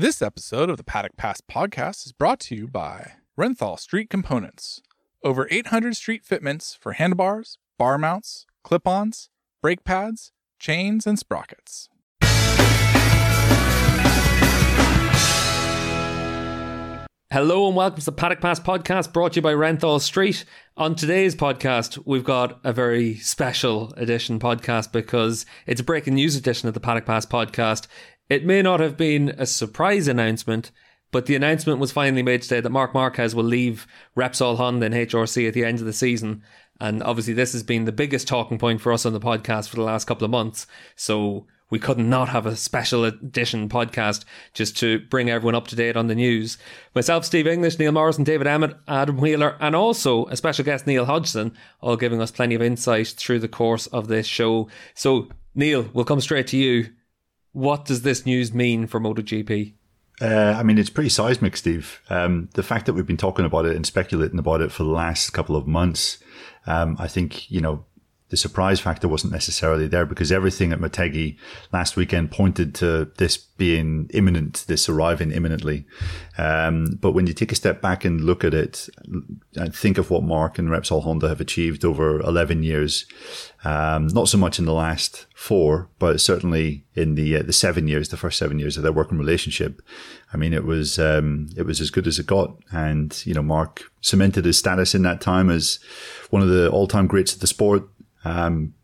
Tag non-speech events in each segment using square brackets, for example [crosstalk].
This episode of the Paddock Pass podcast is brought to you by Renthal Street Components. Over 800 street fitments for handlebars, bar mounts, clip ons, brake pads, chains, and sprockets. Hello and welcome to the Paddock Pass podcast brought to you by Renthal Street. On today's podcast, we've got a very special edition podcast because it's a breaking news edition of the Paddock Pass podcast. It may not have been a surprise announcement, but the announcement was finally made today that Marc Marquez will leave Repsol Honda and HRC at the end of the season. And obviously, this has been the biggest talking point for us on the podcast for the last couple of months. So we could not have a special edition podcast just to bring everyone up to date on the news. Myself, Steve English, Neil Morrison, David Emmett, Adam Wheeler, and also a special guest, Neil Hodgson, all giving us plenty of insight through the course of this show. So, Neil, we'll come straight to you. What does this news mean for MotoGP? Uh, I mean, it's pretty seismic, Steve. Um, the fact that we've been talking about it and speculating about it for the last couple of months, um, I think, you know, the surprise factor wasn't necessarily there because everything at Motegi last weekend pointed to this being imminent, this arriving imminently. Um, but when you take a step back and look at it and think of what Mark and Repsol Honda have achieved over 11 years, um, not so much in the last four, but certainly in the uh, the seven years, the first seven years of their working relationship. I mean, it was um, it was as good as it got, and you know, Mark cemented his status in that time as one of the all time greats of the sport um,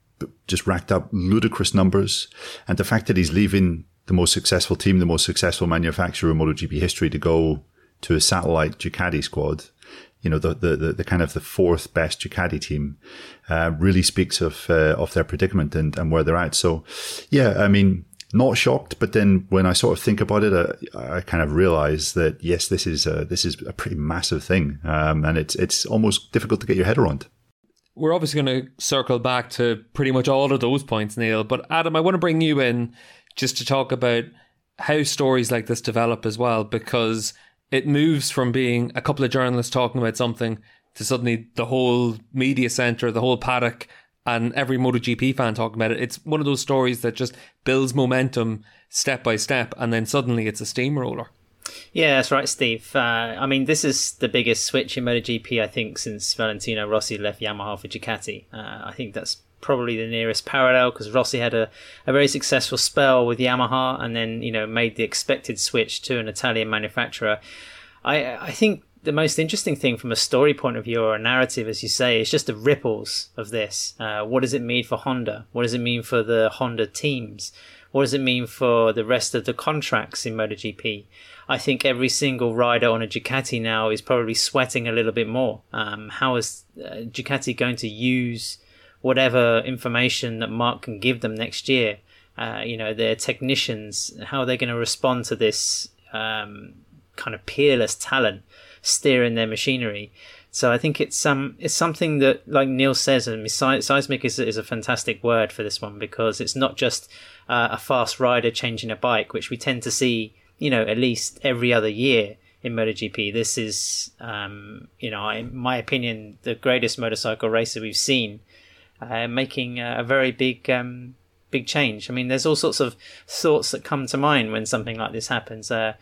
just racked up ludicrous numbers. And the fact that he's leaving the most successful team, the most successful manufacturer in MotoGP history to go to a satellite Ducati squad, you know, the, the, the, kind of the fourth best Ducati team, uh, really speaks of, uh, of their predicament and, and where they're at. So, yeah, I mean, not shocked, but then when I sort of think about it, I, I kind of realize that yes, this is a, this is a pretty massive thing, um, and it's it's almost difficult to get your head around we're obviously going to circle back to pretty much all of those points, Neil. But Adam, I want to bring you in just to talk about how stories like this develop as well, because it moves from being a couple of journalists talking about something to suddenly the whole media center, the whole paddock, and every MotoGP fan talking about it. It's one of those stories that just builds momentum step by step, and then suddenly it's a steamroller. Yeah, that's right, Steve. Uh, I mean, this is the biggest switch in MotoGP, I think, since Valentino Rossi left Yamaha for Ducati. Uh, I think that's probably the nearest parallel because Rossi had a, a very successful spell with Yamaha and then, you know, made the expected switch to an Italian manufacturer. I, I think the most interesting thing from a story point of view or a narrative, as you say, is just the ripples of this. Uh, what does it mean for Honda? What does it mean for the Honda teams? What does it mean for the rest of the contracts in MotoGP? I think every single rider on a Ducati now is probably sweating a little bit more. Um, how is uh, Ducati going to use whatever information that Mark can give them next year? Uh, you know, their technicians, how are they going to respond to this um, kind of peerless talent steering their machinery? So I think it's um it's something that, like Neil says, and seismic is is a fantastic word for this one because it's not just uh, a fast rider changing a bike, which we tend to see you know, at least every other year in MotoGP. This is, um, you know, in my opinion, the greatest motorcycle racer we've seen, uh, making a, very big, um, big change. I mean, there's all sorts of thoughts that come to mind when something like this happens. Uh,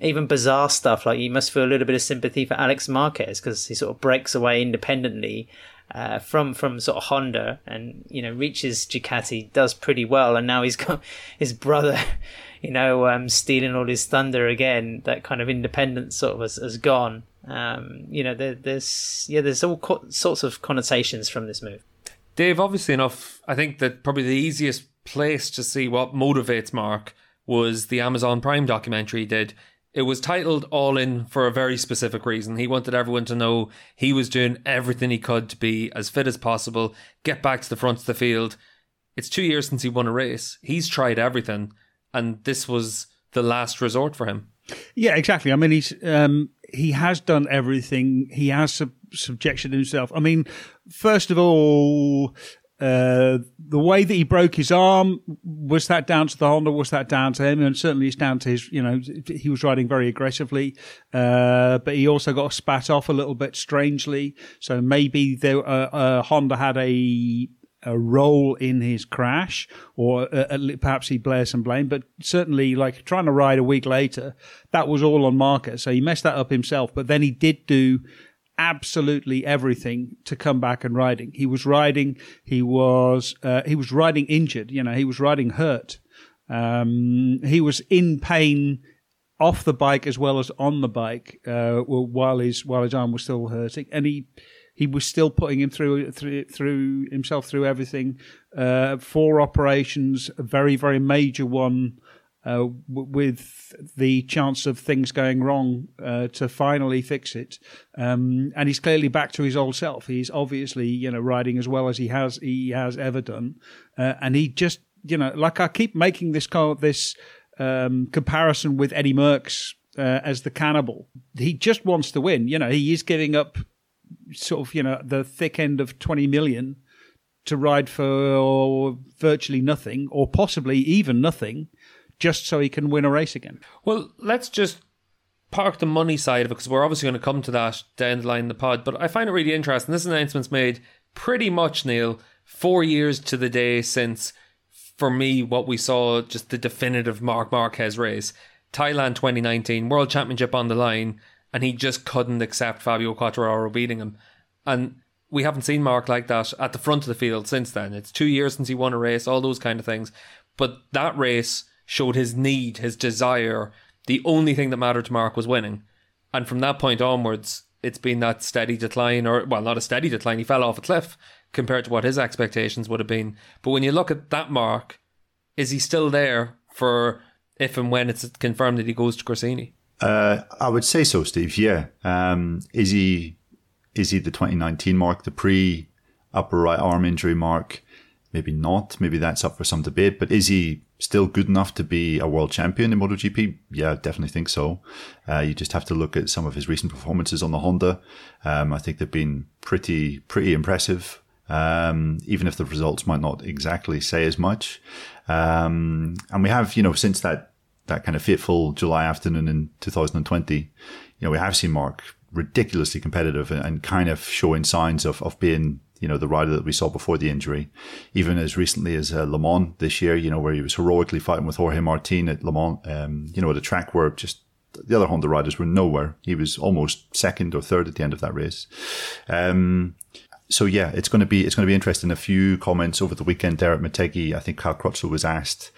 even bizarre stuff like you must feel a little bit of sympathy for Alex Marquez because he sort of breaks away independently uh, from from sort of Honda and you know reaches Ducati, does pretty well, and now he's got [laughs] his brother you know, um, stealing all his thunder again. That kind of independence sort of has, has gone. Um, you know, there, there's yeah, there's all co- sorts of connotations from this move. Dave, obviously enough, I think that probably the easiest place to see what motivates Mark was the Amazon Prime documentary he did. It was titled All In for a very specific reason. He wanted everyone to know he was doing everything he could to be as fit as possible, get back to the front of the field. It's two years since he won a race. He's tried everything and this was the last resort for him. Yeah, exactly. I mean, he's um, he has done everything. He has sub- subjected himself. I mean, first of all, uh, the way that he broke his arm was that down to the Honda? Was that down to him? And certainly, it's down to his. You know, he was riding very aggressively, uh, but he also got spat off a little bit strangely. So maybe there, uh, uh Honda had a a role in his crash, or uh, perhaps he bears some blame. But certainly, like trying to ride a week later, that was all on Marquez. So he messed that up himself. But then he did do absolutely everything to come back and riding. He was riding. He was uh, he was riding injured. You know, he was riding hurt. Um, he was in pain off the bike as well as on the bike uh, while his while his arm was still hurting, and he he was still putting him through through, through himself through everything. Uh, four operations, a very very major one. Uh, w- with the chance of things going wrong uh, to finally fix it, um, and he's clearly back to his old self. He's obviously, you know, riding as well as he has he has ever done, uh, and he just, you know, like I keep making this call, this um, comparison with Eddie Merckx uh, as the cannibal. He just wants to win. You know, he is giving up sort of, you know, the thick end of 20 million to ride for virtually nothing or possibly even nothing just so he can win a race again. Well, let's just park the money side of it because we're obviously going to come to that down the line in the pod. But I find it really interesting. This announcement's made pretty much, Neil, four years to the day since for me, what we saw just the definitive Marc Marquez race. Thailand 2019, World Championship on the line, and he just couldn't accept Fabio Quartararo beating him. And we haven't seen Mark like that at the front of the field since then. It's two years since he won a race, all those kind of things. But that race showed his need, his desire. The only thing that mattered to Mark was winning. And from that point onwards, it's been that steady decline, or, well, not a steady decline, he fell off a cliff compared to what his expectations would have been. But when you look at that mark, is he still there for if and when it's confirmed that he goes to Gresini? Uh, I would say so, Steve. Yeah. Um, is he is he the 2019 mark, the pre upper right arm injury mark? Maybe not. Maybe that's up for some debate. But is he still good enough to be a world champion in MotoGP? Yeah, definitely think so. Uh, you just have to look at some of his recent performances on the Honda. Um, I think they've been pretty pretty impressive um, even if the results might not exactly say as much. Um, and we have, you know, since that, that kind of fateful July afternoon in 2020, you know, we have seen Mark ridiculously competitive and, and kind of showing signs of, of being you know, the rider that we saw before the injury, even as recently as uh, Le Mans this year, you know, where he was heroically fighting with Jorge Martin at Le Mans, um, you know, at a track where just the other Honda riders were nowhere. He was almost second or third at the end of that race. Um, so yeah, it's going to be it's going to be interesting. A few comments over the weekend there at Motegi. I think Cal Crutchlow was asked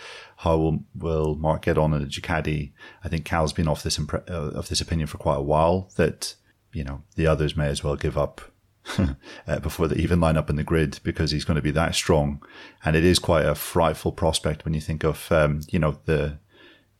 how will, will Mark get on in a Ducati. I think Cal's been off this impre- uh, of this opinion for quite a while that you know the others may as well give up [laughs] uh, before they even line up in the grid because he's going to be that strong. And it is quite a frightful prospect when you think of um, you know the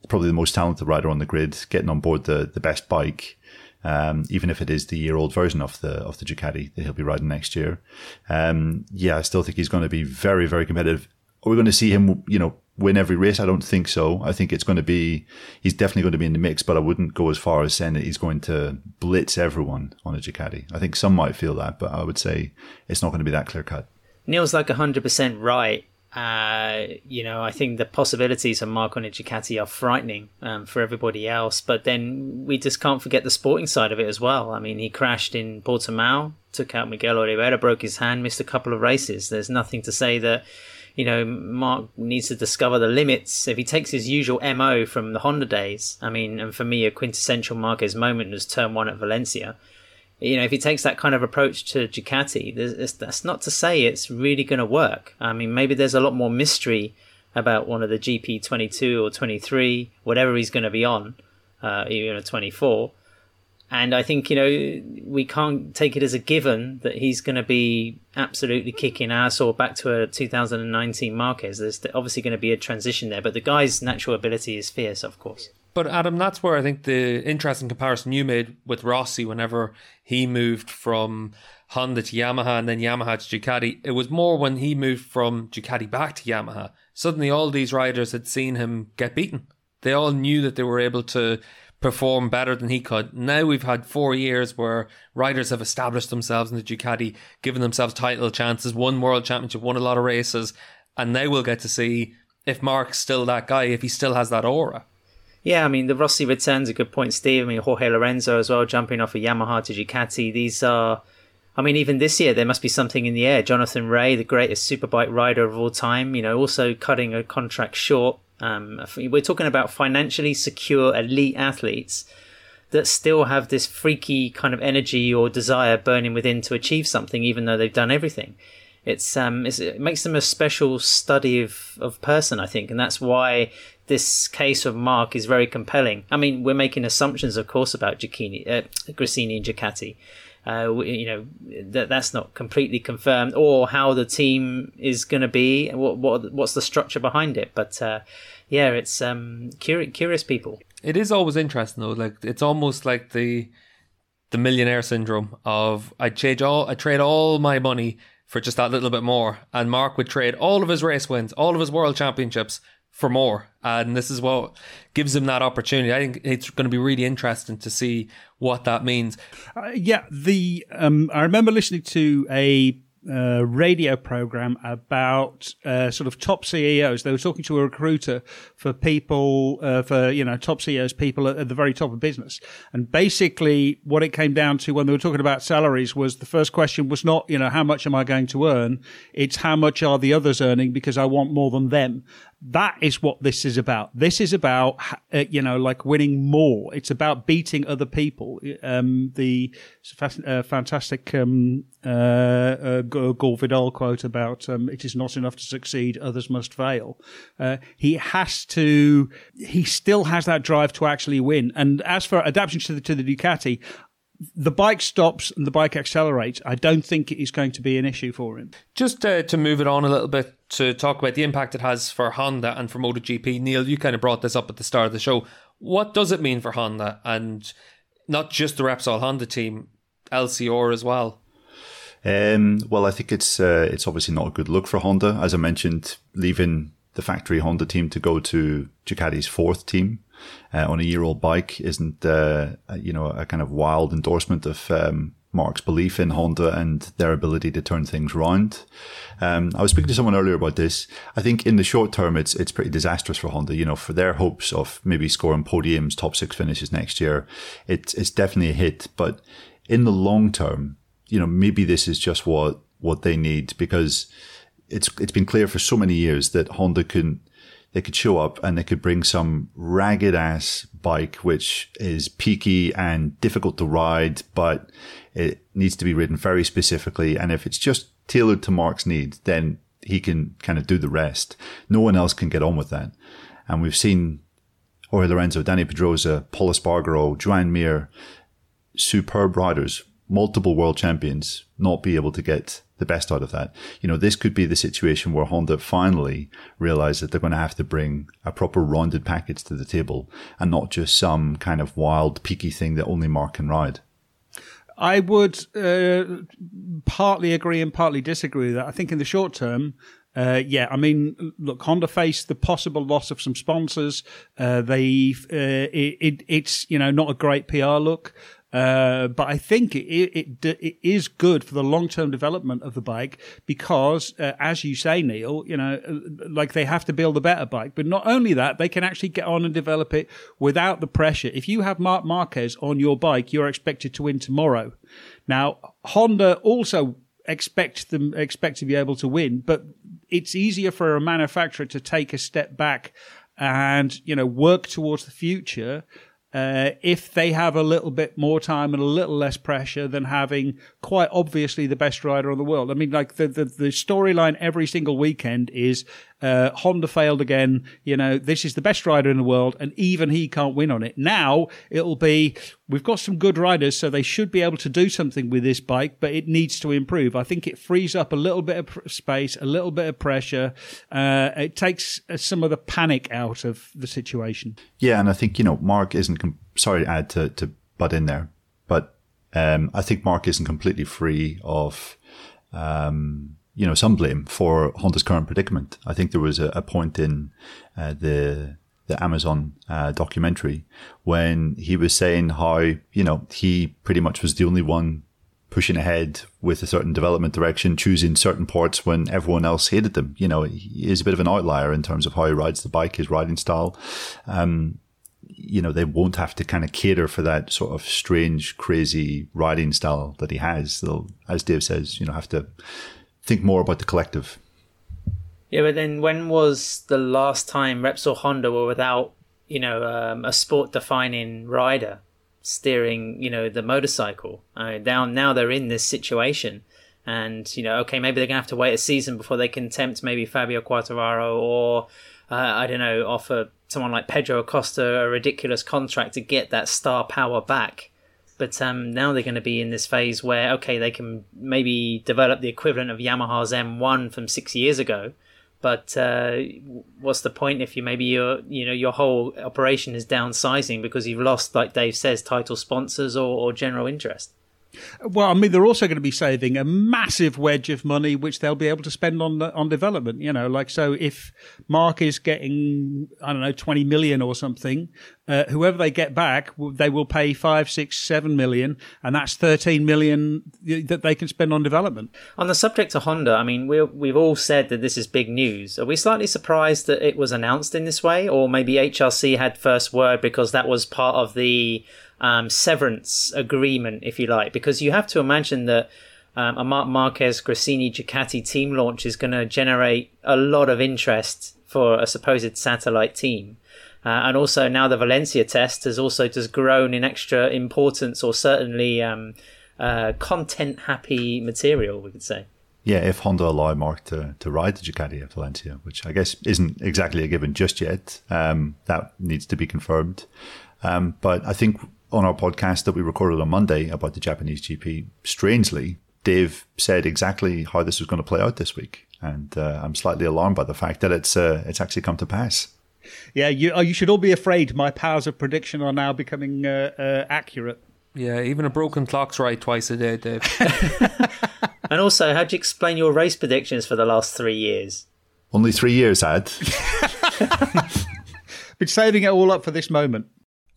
probably the most talented rider on the grid getting on board the the best bike um, even if it is the year old version of the of the Ducati that he'll be riding next year. Um, yeah, I still think he's going to be very very competitive. Are we going to see him, you know, win every race? I don't think so. I think it's going to be he's definitely going to be in the mix, but I wouldn't go as far as saying that he's going to blitz everyone on a Ducati. I think some might feel that, but I would say it's not going to be that clear cut. Neil's like 100% right uh, you know, I think the possibilities of Marco Ducati are frightening um, for everybody else. But then we just can't forget the sporting side of it as well. I mean, he crashed in Portimao, took out Miguel Oliveira, broke his hand, missed a couple of races. There's nothing to say that, you know, Mark needs to discover the limits. If he takes his usual MO from the Honda days, I mean, and for me, a quintessential Marquez moment was turn one at Valencia you know, if he takes that kind of approach to Ducati, that's not to say it's really going to work. I mean, maybe there's a lot more mystery about one of the GP 22 or 23, whatever he's going to be on, uh, even a 24. And I think, you know, we can't take it as a given that he's going to be absolutely kicking ass or back to a 2019 Marquez. There's obviously going to be a transition there, but the guy's natural ability is fierce, of course. But Adam, that's where I think the interesting comparison you made with Rossi whenever he moved from Honda to Yamaha and then Yamaha to Ducati, it was more when he moved from Ducati back to Yamaha. Suddenly all these riders had seen him get beaten. They all knew that they were able to perform better than he could. Now we've had four years where riders have established themselves in the Ducati, given themselves title chances, won world championship, won a lot of races, and now we'll get to see if Mark's still that guy, if he still has that aura. Yeah, I mean, the Rossi return's a good point, Steve. I mean, Jorge Lorenzo as well, jumping off a of Yamaha to Ducati. These are, I mean, even this year, there must be something in the air. Jonathan Rea, the greatest superbike rider of all time, you know, also cutting a contract short. Um, we're talking about financially secure elite athletes that still have this freaky kind of energy or desire burning within to achieve something, even though they've done everything. It's, um, it's, it makes them a special study of, of person, I think, and that's why this case of Mark is very compelling. I mean, we're making assumptions, of course, about Gicchini, uh, Gresini and Ducati. Uh, you know that that's not completely confirmed, or how the team is going to be, what what what's the structure behind it. But uh, yeah, it's um, curious, curious people. It is always interesting though. Like it's almost like the the millionaire syndrome of I trade all I trade all my money for just that little bit more, and Mark would trade all of his race wins, all of his world championships for more. And this is what gives him that opportunity. I think it's going to be really interesting to see what that means. Uh, yeah, the um, I remember listening to a uh, radio program about uh, sort of top CEOs. They were talking to a recruiter for people, uh, for, you know, top CEOs, people at, at, the very top of business. And basically what it came down to when they were talking about salaries was the first question was not, you know, how much am I going to earn? It's how much are the others earning because I want more than them that is what this is about. This is about, uh, you know, like winning more. It's about beating other people. Um, the uh, fantastic um, uh, uh, Gore Vidal quote about um, "It is not enough to succeed; others must fail." Uh, he has to. He still has that drive to actually win. And as for adaptation to the to the Ducati, the bike stops and the bike accelerates, I don't think it is going to be an issue for him. Just uh, to move it on a little bit to talk about the impact it has for Honda and for MotoGP, Neil, you kind of brought this up at the start of the show. What does it mean for Honda and not just the Repsol Honda team, LCR as well? Um, well, I think it's uh, it's obviously not a good look for Honda. As I mentioned, leaving the factory Honda team to go to Ducati's fourth team uh, on a year old bike isn't, uh, you know, a kind of wild endorsement of um, Marc's belief in Honda and their ability to turn things around. Um, I was speaking to someone earlier about this. I think in the short term, it's it's pretty disastrous for Honda. You know, for their hopes of maybe scoring podiums, top six finishes next year, it's it's definitely a hit. But in the long term, you know, maybe this is just what what they need because it's it's been clear for so many years that Honda can they could show up and they could bring some ragged ass bike, which is peaky and difficult to ride, but it needs to be written very specifically. And if it's just tailored to Mark's needs, then he can kind of do the rest. No one else can get on with that. And we've seen Jorge Lorenzo, Dani Pedrosa, Pol Espargaro, Joan Mir, superb riders, multiple world champions, not be able to get the best out of that. You know, this could be the situation where Honda finally realize that they're going to have to bring a proper rounded package to the table and not just some kind of wild, peaky thing that only Mark can ride. I would uh, partly agree and partly disagree with that. I think in the short term, uh, yeah, I mean, look, Honda faced the possible loss of some sponsors. Uh, they, uh, it, it, it's you know not a great PR look. Uh, but I think it, it, it is good for the long term development of the bike because, uh, as you say, Neil, you know, uh, like they have to build a better bike. But not only that, they can actually get on and develop it without the pressure. If you have Marc Marquez on your bike, you're expected to win tomorrow. Now, Honda also expect them expect to be able to win, but it's easier for a manufacturer to take a step back and you know work towards the future uh, if they have a little bit more time and a little less pressure than having quite obviously the best rider on the world. I mean, like the, the, the storyline every single weekend is uh, Honda failed again. You know, this is the best rider in the world, and even he can't win on it. Now it'll be we've got some good riders, so they should be able to do something with this bike, but it needs to improve. I think it frees up a little bit of space, a little bit of pressure. Uh, it takes uh, some of the panic out of the situation. Yeah, and I think you know Mark isn't. Com- sorry to add to to butt in there, but um, I think Mark isn't completely free of. Um, you know, some blame for Honda's current predicament. I think there was a, a point in uh, the the Amazon uh, documentary when he was saying how you know he pretty much was the only one pushing ahead with a certain development direction, choosing certain parts when everyone else hated them. You know, he is a bit of an outlier in terms of how he rides the bike, his riding style. Um, you know, they won't have to kind of cater for that sort of strange, crazy riding style that he has. They'll, as Dave says, you know, have to think more about the collective. Yeah, but then when was the last time Repsol Honda were without, you know, um, a sport-defining rider steering, you know, the motorcycle? Uh, now, now they're in this situation, and you know, okay, maybe they're gonna have to wait a season before they can tempt maybe Fabio Quartararo or uh, I don't know, offer someone like Pedro Acosta a ridiculous contract to get that star power back. But um, now they're going to be in this phase where, okay, they can maybe develop the equivalent of Yamaha's M1 from six years ago. But uh, what's the point if you maybe your you know your whole operation is downsizing because you've lost, like Dave says, title sponsors or, or general interest? Well, I mean, they're also going to be saving a massive wedge of money, which they'll be able to spend on on development. You know, like so, if Mark is getting, I don't know, twenty million or something, uh, whoever they get back, they will pay five, six, seven million, and that's thirteen million that they can spend on development. On the subject of Honda, I mean, we we've all said that this is big news. Are we slightly surprised that it was announced in this way, or maybe HRC had first word because that was part of the um, severance agreement, if you like, because you have to imagine that um, a Marc Marquez Gresini Ducati team launch is going to generate a lot of interest for a supposed satellite team. Uh, and also now the Valencia test has also just grown in extra importance or certainly um, uh, content happy material, we could say. Yeah, if Honda allow Mark to, to ride the Ducati at Valencia, which I guess isn't exactly a given just yet, um, that needs to be confirmed. Um, but I think on our podcast that we recorded on Monday about the Japanese GP, strangely, Dave said exactly how this was going to play out this week, and uh, I'm slightly alarmed by the fact that it's uh, it's actually come to pass. Yeah, you oh, you should all be afraid. My powers of prediction are now becoming uh, uh accurate. Yeah, even a broken clock's right twice a day, Dave. [laughs] [laughs] and also, how do you explain your race predictions for the last three years? Only three years, Ad. [laughs] Been saving it all up for this moment.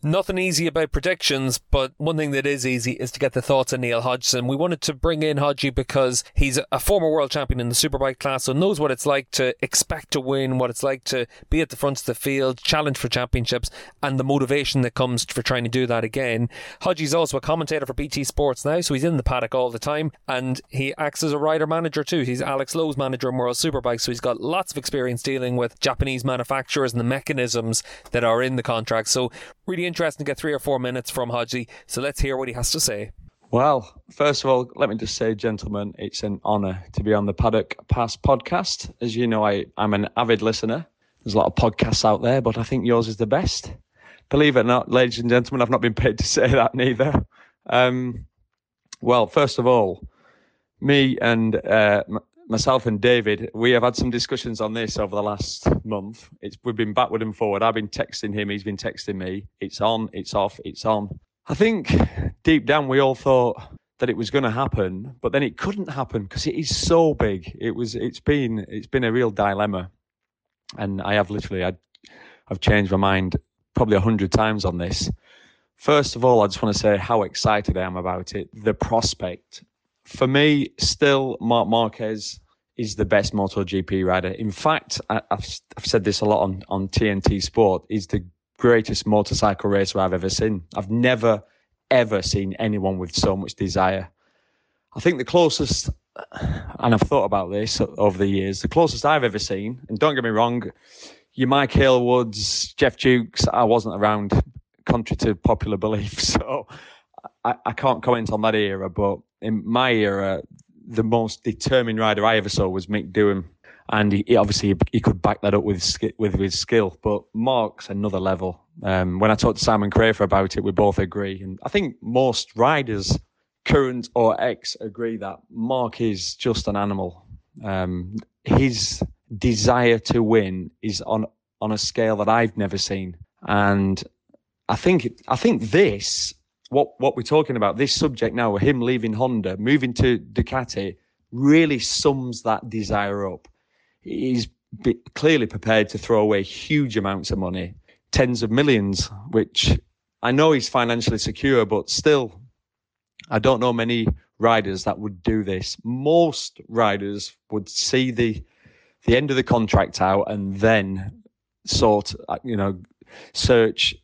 Nothing easy about predictions, but one thing that is easy is to get the thoughts of Neil Hodgson. We wanted to bring in Hodgie because he's a former world champion in the superbike class, so knows what it's like to expect to win, what it's like to be at the front of the field, challenge for championships, and the motivation that comes for trying to do that again. Hodgie's also a commentator for BT Sports now, so he's in the paddock all the time, and he acts as a rider manager too. He's Alex Lowes manager in World Superbike, so he's got lots of experience dealing with Japanese manufacturers and the mechanisms that are in the contract. So really interesting to get three or four minutes from Hodgie. So let's hear what he has to say. Well, first of all, let me just say, gentlemen, it's an honour to be on the Paddock Pass podcast. As you know, I, I'm an avid listener. There's a lot of podcasts out there, but I think yours is the best. Believe it or not, ladies and gentlemen, I've not been paid to [laughs] say that neither. Um, well, first of all, me and uh, myself and David, we have had some discussions on this over the last month. It's we've been backward and forward. I've been texting him, he's been texting me. It's on, it's off, it's on. I think deep down we all thought that it was going to happen, but then it couldn't happen because it is so big. It was. It's been. It's been a real dilemma, and I have literally. I, I've changed my mind probably a hundred times on this. First of all, I just want to say how excited I am about it. The prospect for me, still Marc Marquez is the best MotoGP rider. In fact, I, have I've said this a lot on, on TNT Sport. He's the greatest motorcycle racer I've ever seen. I've never ever seen anyone with so much desire. I think the closest, and I've thought about this over the years, the closest I've ever seen, and don't get me wrong, you Mike Hailwoods, Geoff Dukes, I wasn't around, contrary to popular belief, [laughs] so I, I can't comment on that era, but in my era, the most determined rider I ever saw was Mick Doohan, and he, he obviously he could back that up with with his skill. But Mark's another level. Um, when I talked to Simon Crafar about it, we both agree, and I think most riders, current or ex, agree that Mark is just an animal. Um, his desire to win is on on a scale that I've never seen, and I think I think this what what we're talking about, this subject now, him leaving Honda, moving to Ducati, really sums that desire up. He's clearly prepared to throw away huge amounts of money, tens of millions, which I know he's financially secure, but still, I don't know many riders that would do this. Most riders would see the the end of the contract out and then sort, uh, you know, search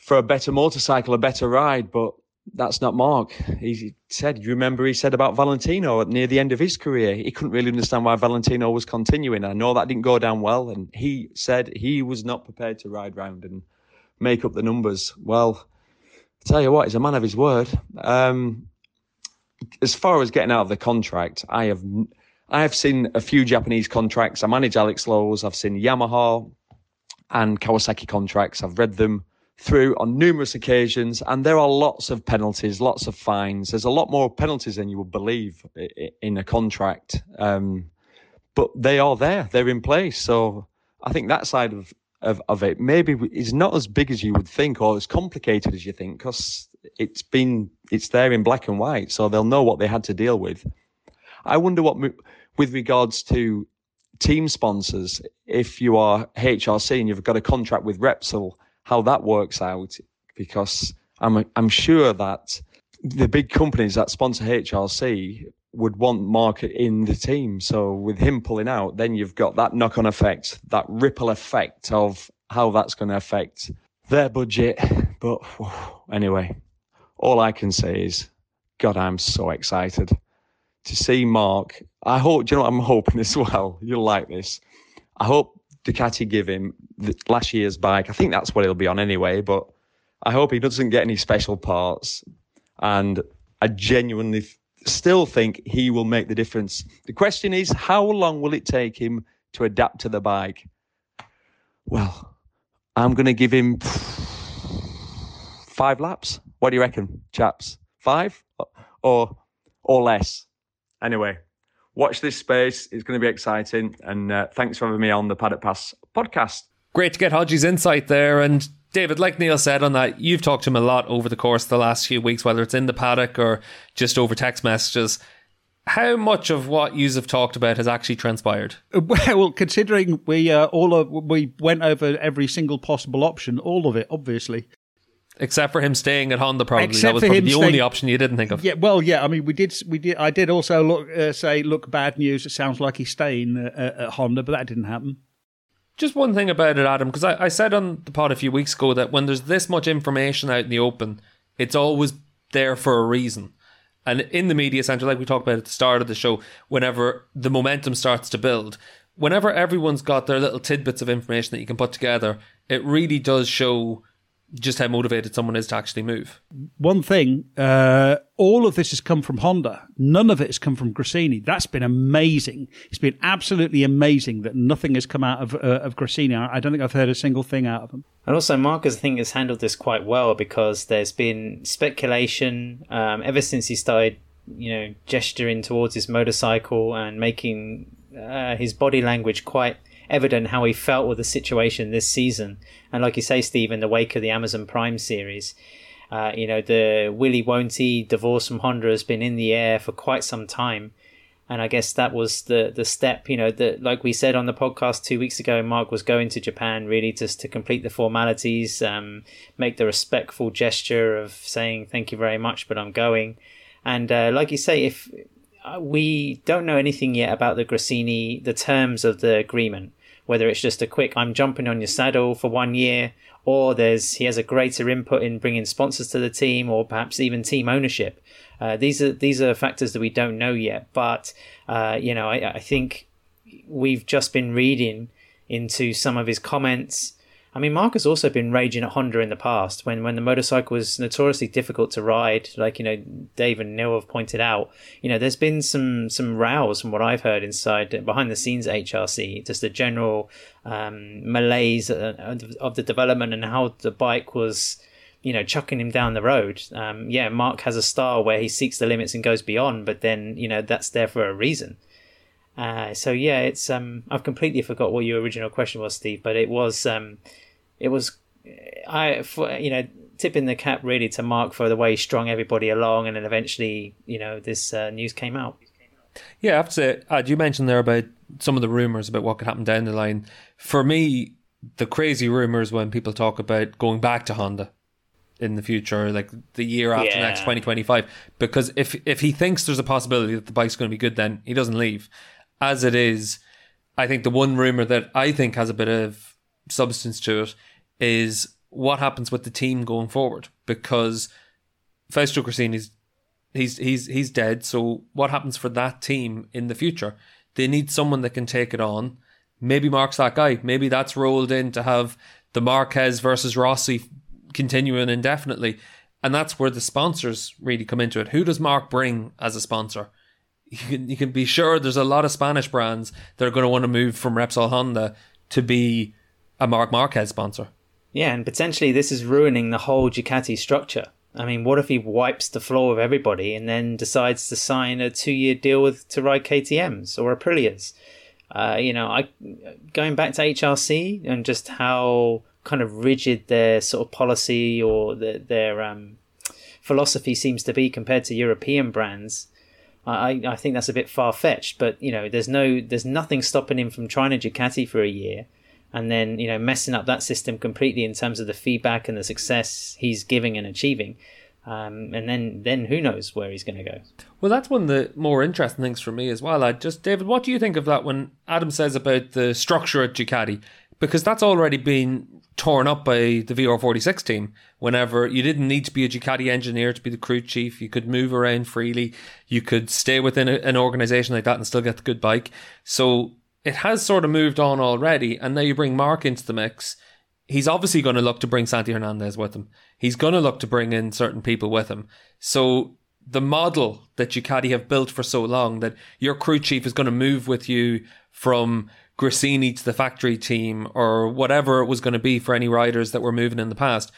for a better motorcycle, a better ride, but that's not Mark. He said, you remember he said about Valentino near the end of his career, he couldn't really understand why Valentino was continuing. I know that didn't go down well, and he said he was not prepared to ride round and make up the numbers. Well, I tell you what, he's a man of his word. Um, as far as getting out of the contract, I have I have seen a few Japanese contracts. I manage Alex Lowes. I've seen Yamaha and Kawasaki contracts. I've read them through on numerous occasions, and there are lots of penalties, lots of fines. There's a lot more penalties than you would believe in a contract, um, but they are there, they're in place. So I think that side of, of, of it maybe is not as big as you would think or as complicated as you think because it's been it's there in black and white, so they'll know what they had to deal with. I wonder what, with regards to team sponsors, if you are HRC and you've got a contract with Repsol how that works out because I'm I'm sure that the big companies that sponsor HRC would want Mark in the team. So with him pulling out, then you've got that knock on effect, that ripple effect of how that's going to affect their budget. But anyway, all I can say is, God, I'm so excited to see Mark. I hope, you know I'm hoping as well? [laughs] You'll like this. I hope Ducati give him the, last year's bike. I think that's what he'll be on anyway, but I hope he doesn't get any special parts. And I genuinely still think he will make the difference. The question is, how long will it take him to adapt to the bike? Well, I'm going to give him five laps. What do you reckon, chaps? Five or or less? Anyway, watch this space. It's going to be exciting. And uh, thanks for having me on the Paddock Pass podcast. Great to get Hodgie's insight there. And David, like Neil said on that, you've talked to him a lot over the course of the last few weeks, whether it's in the paddock or just over text messages. How much of what you have talked about has actually transpired? [laughs] Well, considering we uh, all of, we went over every single possible option, all of it, obviously. Except for him staying at Honda, probably Except that was probably the staying, only option you didn't think of. Yeah, well, yeah. I mean, we did, we did. I did also look, uh, say, look, bad news. It sounds like he's staying uh, at Honda, but that didn't happen. Just one thing about it, Adam, because I, I said on the pod a few weeks ago that when there's this much information out in the open, it's always there for a reason. And in the media center, like we talked about at the start of the show, whenever the momentum starts to build, whenever everyone's got their little tidbits of information that you can put together, it really does show just how motivated someone is to actually move. One thing, uh, all of this has come from Honda. None of it has come from Gresini. That's been amazing. It's been absolutely amazing that nothing has come out of uh, of Gresini. I don't think I've heard a single thing out of them. And also, Marquez, I think, has handled this quite well because there's been speculation um, ever since he started, you know, gesturing towards his motorcycle and making uh, his body language quite evident how he felt with the situation this season. And like you say, Steve, in the wake of the Amazon Prime series, uh, you know, the Willy Won't He divorce from Honda has been in the air for quite some time. And I guess that was the the step, you know, that like we said on the podcast two weeks ago, Mark was going to Japan really just to complete the formalities, um, make the respectful gesture of saying thank you very much, but I'm going. And uh, like you say, if uh, we don't know anything yet about the Gresini, the terms of the agreement whether it's just a quick I'm jumping on your saddle for one year, or there's he has a greater input in bringing sponsors to the team, or perhaps even team ownership. Uh, these are these are factors that we don't know yet, but uh, you know I, I think we've just been reading into some of his comments I mean, Mark has also been raging at Honda in the past when, when the motorcycle was notoriously difficult to ride. Like you know, Dave and Neil have pointed out. You know, there's been some some rows from what I've heard inside behind the scenes at HRC. Just the general um, malaise of the development and how the bike was, you know, chucking him down the road. Um, yeah, Mark has a style where he seeks the limits and goes beyond, but then you know that's there for a reason. Uh, so yeah, it's um, I've completely forgot what your original question was, Steve, but it was um, it was I for, you know tipping the cap really to Mark for the way he strung everybody along, and then eventually you know this uh, news came out. Yeah, I have to say, uh, you mentioned there about some of the rumors about what could happen down the line. For me, the crazy rumors when people talk about going back to Honda in the future, like the year after yeah. next, twenty twenty five. Because if if he thinks there's a possibility that the bike's going to be good, then he doesn't leave as it is, I think the one rumor that I think has a bit of substance to it is what happens with the team going forward because Fausto Gresini's he's he's he's dead. So what happens for that team in the future? They need someone that can take it on. Maybe Mark's that guy. Maybe that's rolled in to have the Marquez versus Rossi continuing indefinitely. And that's where the sponsors really come into it. Who does Mark bring as a sponsor? You can, you can be sure there's a lot of Spanish brands that are going to want to move from Repsol Honda to be a Marc Marquez sponsor. Yeah, and potentially this is ruining the whole Ducati structure. I mean, what if he wipes the floor with everybody and then decides to sign a two-year deal with to ride KTM's or Aprilia's? Uh, you know, I going back to HRC and just how kind of rigid their sort of policy or the, their um, philosophy seems to be compared to European brands. I, I think that's a bit far fetched, but you know, there's no, there's nothing stopping him from trying a Ducati for a year, and then you know messing up that system completely in terms of the feedback and the success he's giving and achieving. Um, and then, then who knows where he's going to go? Well, that's one of the more interesting things for me as well. I just, David, what do you think of that when Adam says about the structure at Ducati? Because that's already been torn up by the VR46 team. Whenever you didn't need to be a Ducati engineer to be the crew chief, you could move around freely. You could stay within a, an organization like that and still get the good bike. So it has sort of moved on already. And now you bring Mark into the mix. He's obviously going to look to bring Santi Hernandez with him. He's going to look to bring in certain people with him. So the model that Ducati have built for so long that your crew chief is going to move with you from Gresini to the factory team or whatever it was going to be for any riders that were moving in the past,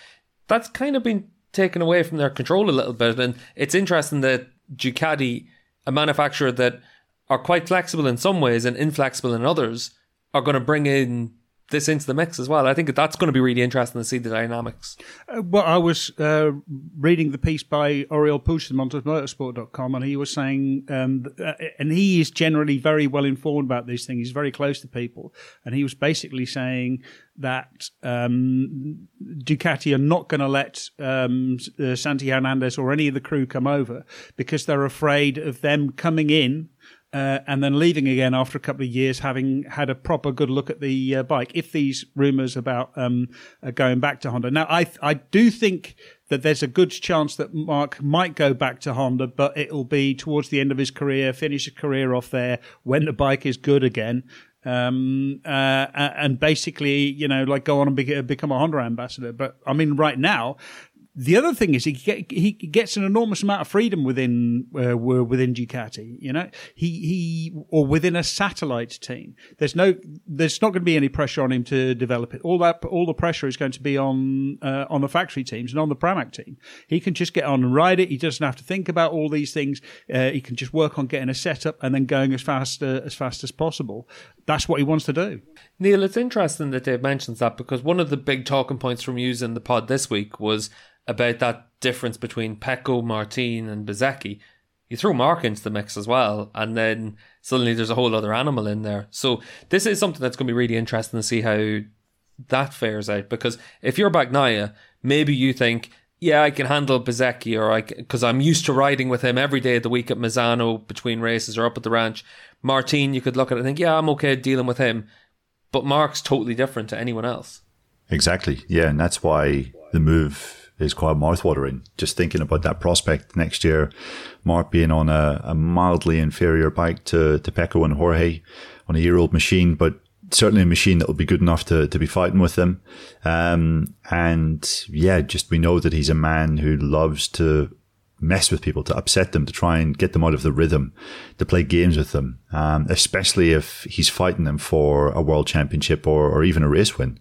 that's kind of been taken away from their control a little bit. And it's interesting that Ducati, a manufacturer that are quite flexible in some ways and inflexible in others, are going to bring in this into the mix as well. I think that's going to be really interesting to see the dynamics. Uh, well, I was uh, reading the piece by Oriol Puig on motorsport.com, and he was saying, um, uh, and he is generally very well informed about these things. He's very close to people, and he was basically saying that um, Ducati are not going to let um, uh, Santi Hernandez or any of the crew come over because they're afraid of them coming in uh, and then leaving again after a couple of years, having had a proper good look at the uh, bike. If these rumours about um, going back to Honda, now I I do think that there's a good chance that Mark might go back to Honda, but it'll be towards the end of his career, finish his career off there when the bike is good again. Um, uh, and basically, you know, like go on and be, become a Honda ambassador. But I mean, right now, the other thing is he get, he gets an enormous amount of freedom within uh, within Ducati. You know, he he or within a satellite team. There's no there's not going to be any pressure on him to develop it. All that all the pressure is going to be on uh, on the factory teams and on the Pramac team. He can just get on and ride it. He doesn't have to think about all these things. Uh, he can just work on getting a setup and then going as fast uh, as fast as possible. That's what he wants to do. Neil, it's interesting that Dave mentions that because one of the big talking points from using the pod this week was about that difference between Pecco, Martin, and Bezzecchi. You throw Mark into the mix as well, and then suddenly there's a whole other animal in there. So this is something that's going to be really interesting to see how that fares out. Because if you're Bagnaia, maybe you think, yeah, I can handle Bezzecchi, or I because I'm used to riding with him every day of the week at Misano between races or up at the ranch. Martin, you could look at it and think, yeah, I'm okay dealing with him, but Mark's totally different to anyone else. Exactly, yeah, and that's why the move is quite mouthwatering. Just thinking about that prospect next year, Mark being on a, a mildly inferior bike to, to Pecco and Jorge on a year old machine, but certainly a machine that will be good enough to, to be fighting with them. Um, and yeah, just we know that he's a man who loves to mess with people, to upset them, to try and get them out of the rhythm, to play games with them, um, especially if he's fighting them for a world championship or, or even a race win.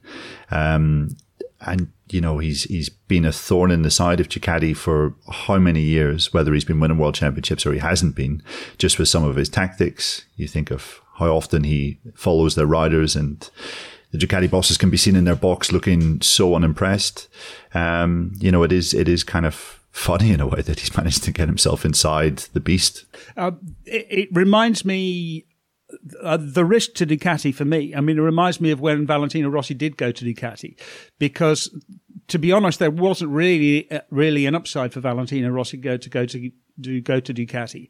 Um, and you know he's he's been a thorn in the side of Ducati for how many years, whether he's been winning world championships or he hasn't been, just with some of his tactics. You think of how often he follows their riders and the Ducati bosses can be seen in their box looking so unimpressed. Um, you know, it is it is kind of funny in a way that he's [laughs] managed to get himself inside the beast. Uh, it, it, reminds me the risk to Ducati for me, I mean, it reminds me of when Valentino Rossi did go to Ducati, because to be honest, there wasn't really uh, really an upside for Valentino Rossi go to go to, to go to Ducati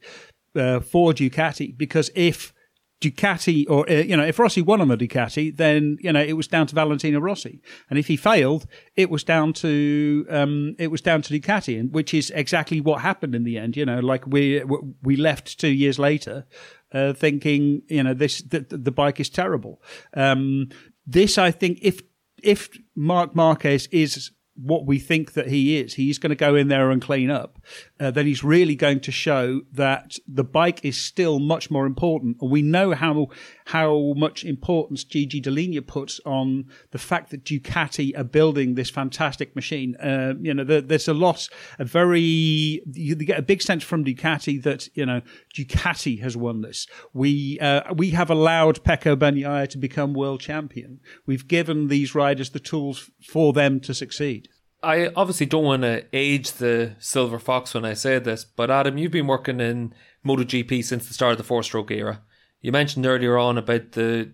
uh, for Ducati because if Ducati, or uh, you know, if Rossi won on the Ducati, then you know it was down to Valentino Rossi, and if he failed, it was down to um, it was down to Ducati, and which is exactly what happened in the end. You know, like we we left two years later, uh, thinking you know this the, the bike is terrible. Um, this, I think, if if Marc Marquez is what we think that he is, he's going to go in there and clean up, uh, then he's really going to show that the bike is still much more important. And we know how how much importance Gigi Dall'Igna puts on the fact that Ducati are building this fantastic machine. Uh, you know, there, there's a lot, a very you get a big sense from Ducati that you know Ducati has won this. We uh, we have allowed Pecco Bagnaia to become world champion. We've given these riders the tools for them to succeed. I obviously don't want to age the Silver Fox when I say this, but Adam, you've been working in MotoGP since the start of the four stroke era. You mentioned earlier on about the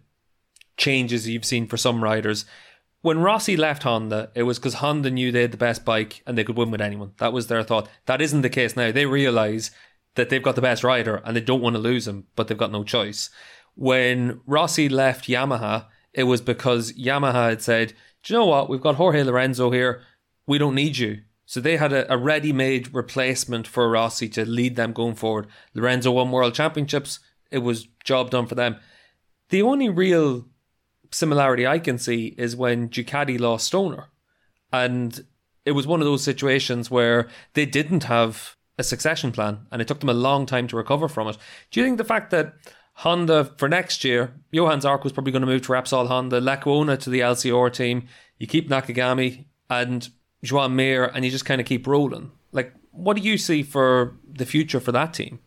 changes you've seen for some riders. When Rossi left Honda, it was because Honda knew they had the best bike and they could win with anyone. That was their thought. That isn't the case now. They realise that they've got the best rider and they don't want to lose him, but they've got no choice. When Rossi left Yamaha, it was because Yamaha had said, Do you know what? We've got Jorge Lorenzo here we don't need you. So they had a, a ready made replacement for Rossi to lead them going forward. Lorenzo won world championships. It was job done for them. The only real similarity I can see is when Ducati lost Stoner. And it was one of those situations where they didn't have a succession plan and it took them a long time to recover from it. Do you think the fact that Honda for next year, Johann Zarco was probably going to move to Repsol Honda, Lecuona to the LCR team, you keep Nakagami and Joan Mir and you just kind of keep rolling. Like, what do you see for the future for that team?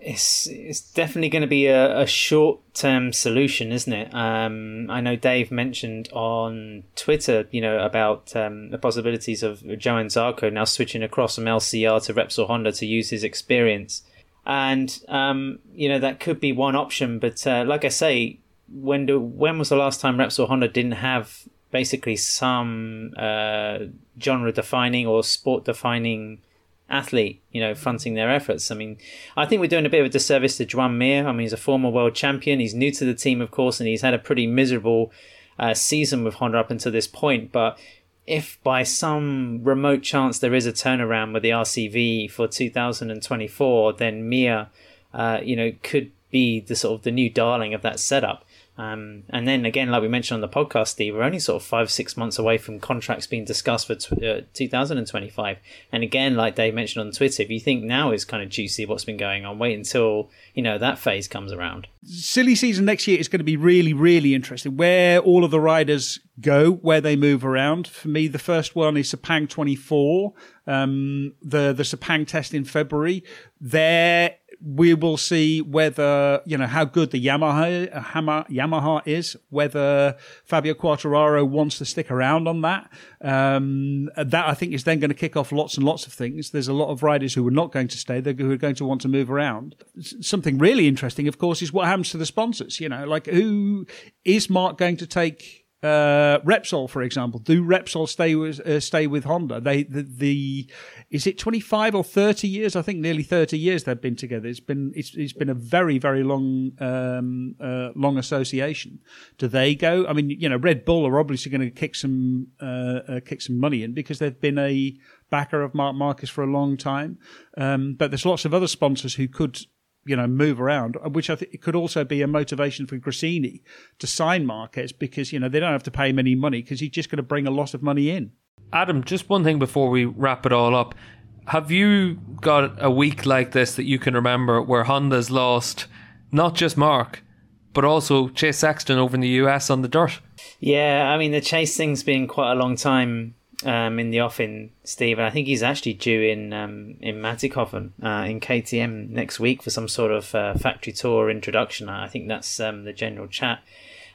It's it's definitely going to be a, a short term solution, isn't it? Um, I know Dave mentioned on Twitter, you know, about um, the possibilities of Johann Zarco now switching across from LCR to Repsol Honda to use his experience, and um, you know that could be one option. But uh, like I say, when do when was the last time Repsol Honda didn't have basically some uh, genre defining or sport defining athlete, you know, fronting their efforts. I mean, I think we're doing a bit of a disservice to Joan Mir. I mean, he's a former world champion. He's new to the team, of course, and he's had a pretty miserable uh, season with Honda up until this point. But if by some remote chance there is a turnaround with the RCV for 2024, then Mir, uh, you know, could be the sort of the new darling of that setup. Um, and then again, like we mentioned on the podcast, Steve, we're only sort of five, six months away from contracts being discussed for uh, 2025. And again, like Dave mentioned on Twitter, if you think now is kind of juicy what's been going on, wait until, you know, that phase comes around. Silly season next year is going to be really, really interesting. Where all of the riders go, where they move around. For me, the first one is Sepang 24, um, the, the Sepang test in February. There, we will see whether you know how good the Yamaha Yamaha is, whether Fabio Quartararo wants to stick around on that. Um, that I think is then going to kick off lots and lots of things. There's a lot of riders who are not going to stay; who are going to want to move around. Something really interesting, of course, is what happens to the sponsors. You know, like who is Marc going to take? Uh, Repsol, for example, do Repsol stay with uh, stay with Honda? They the, the is it 25 or 30 years? I think nearly 30 years they've been together. It's been it's, it's been a very very long um, uh, long association. Do they go? I mean, you know, Red Bull are obviously going to kick some uh, uh, kick some money in because they've been a backer of Marc Marquez for a long time. Um, but there's lots of other sponsors who could you know move around, which I think could also be a motivation for Gresini to sign Marquez because you know they don't have to pay him any money because he's just going to bring a lot of money in. Adam, just one thing before we wrap it all up. Have you got a week like this that you can remember where Honda's lost not just Marc, but also Chase Sexton over in the US on the dirt? Yeah, I mean, the Chase thing's been quite a long time um, in the offing, Steve, and I think he's actually due in um, in Mattighofen uh, in KTM next week for some sort of uh, factory tour introduction. I think that's um, the general chat.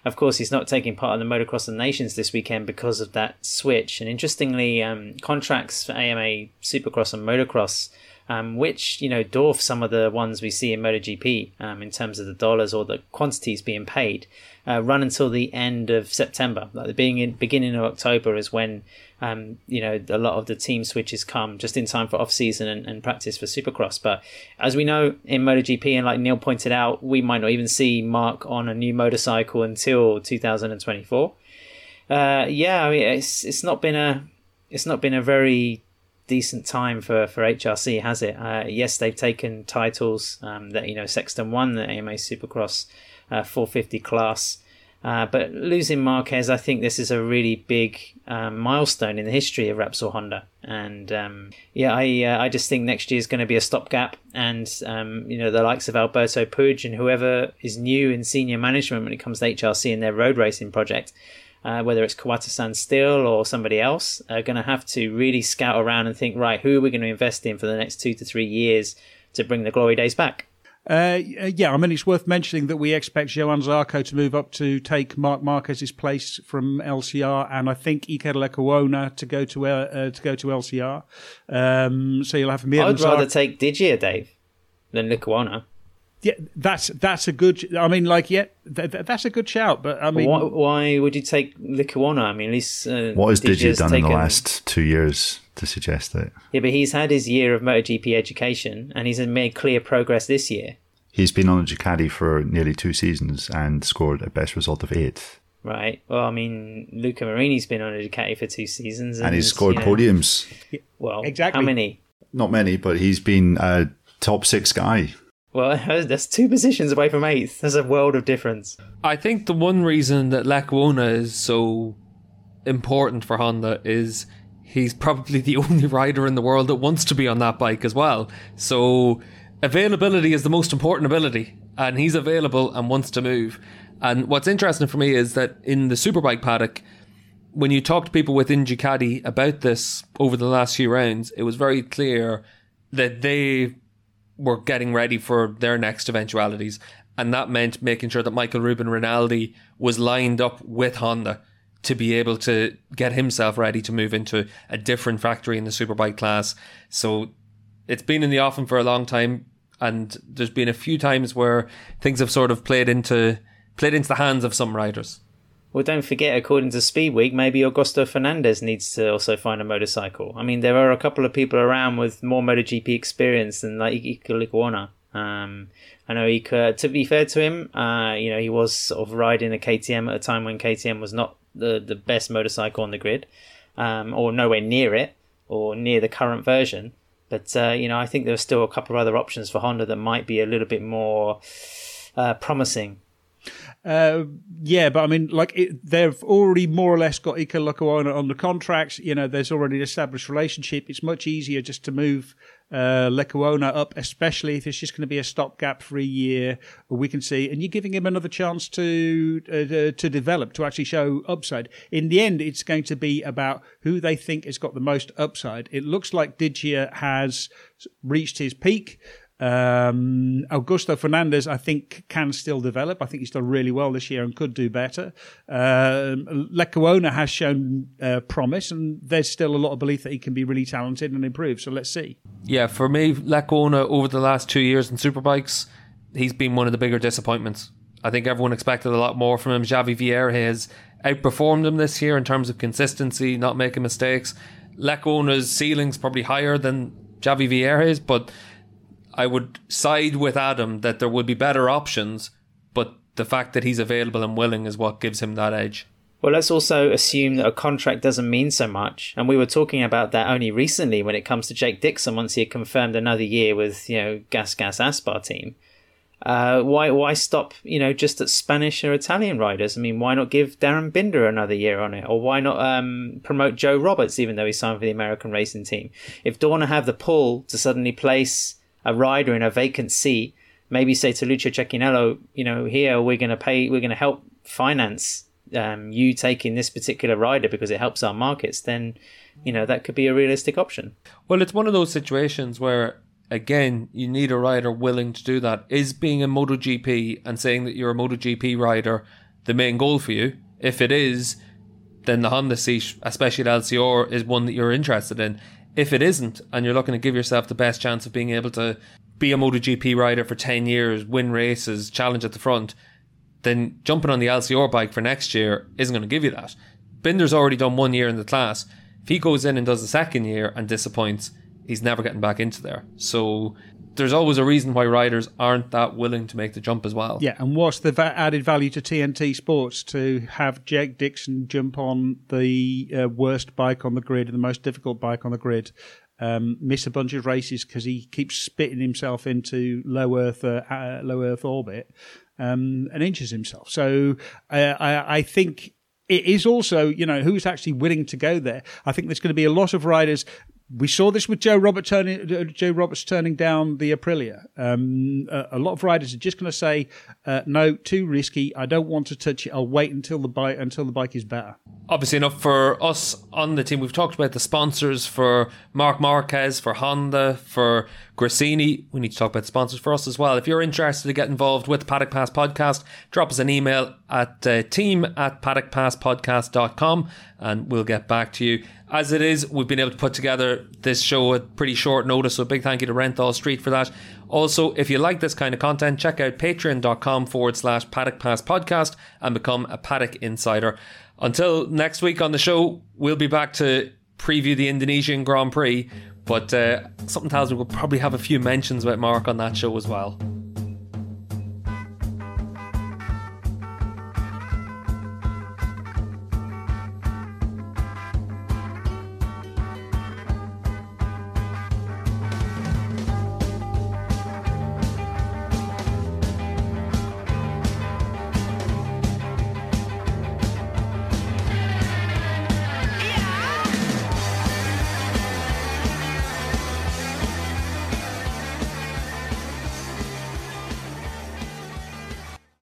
Of course, he's not taking part in the Motocross of Nations this weekend because of that switch. And interestingly, um, contracts for AMA Supercross and Motocross um, which you know dwarf some of the ones we see in MotoGP um, in terms of the dollars or the quantities being paid, uh, run until the end of September. Like the beginning beginning of October is when um, you know a lot of the team switches come just in time for off season and, and practice for Supercross. But as we know in MotoGP, and like Neil pointed out, we might not even see Marc on a new motorcycle until 2024. Uh, yeah, I mean it's it's not been a it's not been a very decent time for, for HRC, has it? Uh, yes, they've taken titles um, that you know Sexton won the AMA Supercross uh, 450 class, uh, but losing Marquez, I think this is a really big um, milestone in the history of Repsol Honda, and um, yeah, I uh, I just think next year is going to be a stopgap, and um, you know the likes of Alberto Puig and whoever is new in senior management when it comes to HRC and their road racing project uh, whether it's Kuwata-san still or somebody else, are going to have to really scout around and think, right, who are we going to invest in for the next two to three years to bring the glory days back? Uh, yeah, I mean, it's worth mentioning that we expect Johann Zarco to move up to take Marc Marquez's place from LCR, and I think Iker Lecuona to go to uh, to go to LCR. Um, so you'll have Mir. I'd rather take Digia, Dave, than Lecuona. Yeah, that's that's a good. I mean, like, yeah, th- th- that's a good shout. But I mean, why, why would you take Lecuona? I mean, at least uh, what has Digi done taken... in the last two years to suggest that? Yeah, but he's had his year of MotoGP education, and he's made clear progress this year. He's been on a Ducati for nearly two seasons and scored a best result of eighth. Right. Well, I mean, Luca Marini's been on a Ducati for two seasons, and, and he's scored you know, podiums. Well, exactly. How many? Not many, but he's been a top six guy. Well, [laughs] that's two positions away from eighth. There's a world of difference. I think the one reason that Lecuona is so important for Honda is he's probably the [laughs] only rider in the world that wants to be on that bike as well. So availability is the most important ability, and he's available and wants to move. And what's interesting for me is that in the Superbike paddock, when you talk to people within Ducati about this over the last few rounds, it was very clear that they were getting ready for their next eventualities. And that meant making sure that Michael Ruben Rinaldi was lined up with Honda to be able to get himself ready to move into a different factory in the superbike class. So it's been in the offing for a long time, and there's been a few times where things have sort of played into played into the hands of some riders. Well, don't forget, according to Speed Week, maybe Augusto Fernandez needs to also find a motorcycle. I mean, there are a couple of people around with more MotoGP experience than like Lecuona. Um, I know he to be fair to him, uh, you know, he was sort of riding a KTM at a time when KTM was not the, the best motorcycle on the grid, um, or nowhere near it, or near the current version. But, uh, you know, I think there are still a couple of other options for Honda that might be a little bit more uh, promising uh, yeah, but I mean, like it, they've already more or less got Iker Lecuona on the contracts. You know, there's already an established relationship. It's much easier just to move uh, up, especially if it's just going to be a stopgap for a year. We can see, and you're giving him another chance to uh, to develop, to actually show upside. In the end, it's going to be about who they think has got the most upside. It looks like Digia has reached his peak. Um, Augusto Fernandez, I think, can still develop. I think he's done really well this year and could do better. Um, Lecuona has shown uh, promise, and there's still a lot of belief that he can be really talented and improve. So let's see. Yeah, for me, Lecuona over the last two years in Superbikes, he's been one of the bigger disappointments. I think everyone expected a lot more from him. Xavi Vierge has outperformed him this year in terms of consistency, not making mistakes. Lecuona's ceiling's probably higher than Xavi Vierge's, but I would side with Adam that there would be better options, but the fact that he's available and willing is what gives him that edge. Well, let's also assume that a contract doesn't mean so much. And we were talking about that only recently when it comes to Jake Dixon once he had confirmed another year with, you know, Gas Gas Aspar team. Uh, why why stop, you know, just at Spanish or Italian riders? I mean, why not give Darryn Binder another year on it? Or why not um, promote Joe Roberts even though he signed for the American racing team? If Dorna have the pull to suddenly place a rider in a vacant seat, maybe say to Lucio Cecchinello, you know, here we're going to pay, we're going to help finance um, you taking this particular rider because it helps our markets, then, you know, that could be a realistic option. Well, it's one of those situations where, again, you need a rider willing to do that. Is being a MotoGP and saying that you're a MotoGP rider the main goal for you? If it is, then the Honda seat, especially at LCR, is one that you're interested in. If it isn't, and you're looking to give yourself the best chance of being able to be a MotoGP rider for 10 years, win races, challenge at the front, then jumping on the LCR bike for next year isn't going to give you that. Binder's already done one year in the class. If he goes in and does the second year and disappoints, he's never getting back into there. So there's always a reason why riders aren't that willing to make the jump as well. Yeah, and what's the va- added value to TNT Sports to have Jake Dixon jump on the uh, worst bike on the grid and the most difficult bike on the grid? Um, miss a bunch of races because he keeps spitting himself into low Earth uh, uh, low Earth orbit um, and injures himself. So uh, I, I think it is also, you know, who's actually willing to go there. I think there's going to be a lot of riders. We saw this with Joe Robert turning, uh, Joe Roberts turning down the Aprilia. Um, a, a, lot of riders are just going to say, uh, "No, too risky. I don't want to touch it. I'll wait until the bike until the bike is better." Obviously, enough for us on the team. We've talked about the sponsors for Marc Marquez, for Honda, for Gresini. We need to talk about sponsors for us as well. If you're interested to get involved with Paddock Pass podcast, drop us an email at uh, team at paddockpasspodcast.com and we'll get back to you. As it is, we've been able to put together this show at pretty short notice, so a big thank you to Renthal Street for that. Also, if you like this kind of content, check out patreon.com forward slash paddock pass podcast and become a paddock insider. Until next week on the show, we'll be back to preview the Indonesian Grand Prix, but uh, something tells me we'll probably have a few mentions about Marc on that show as well.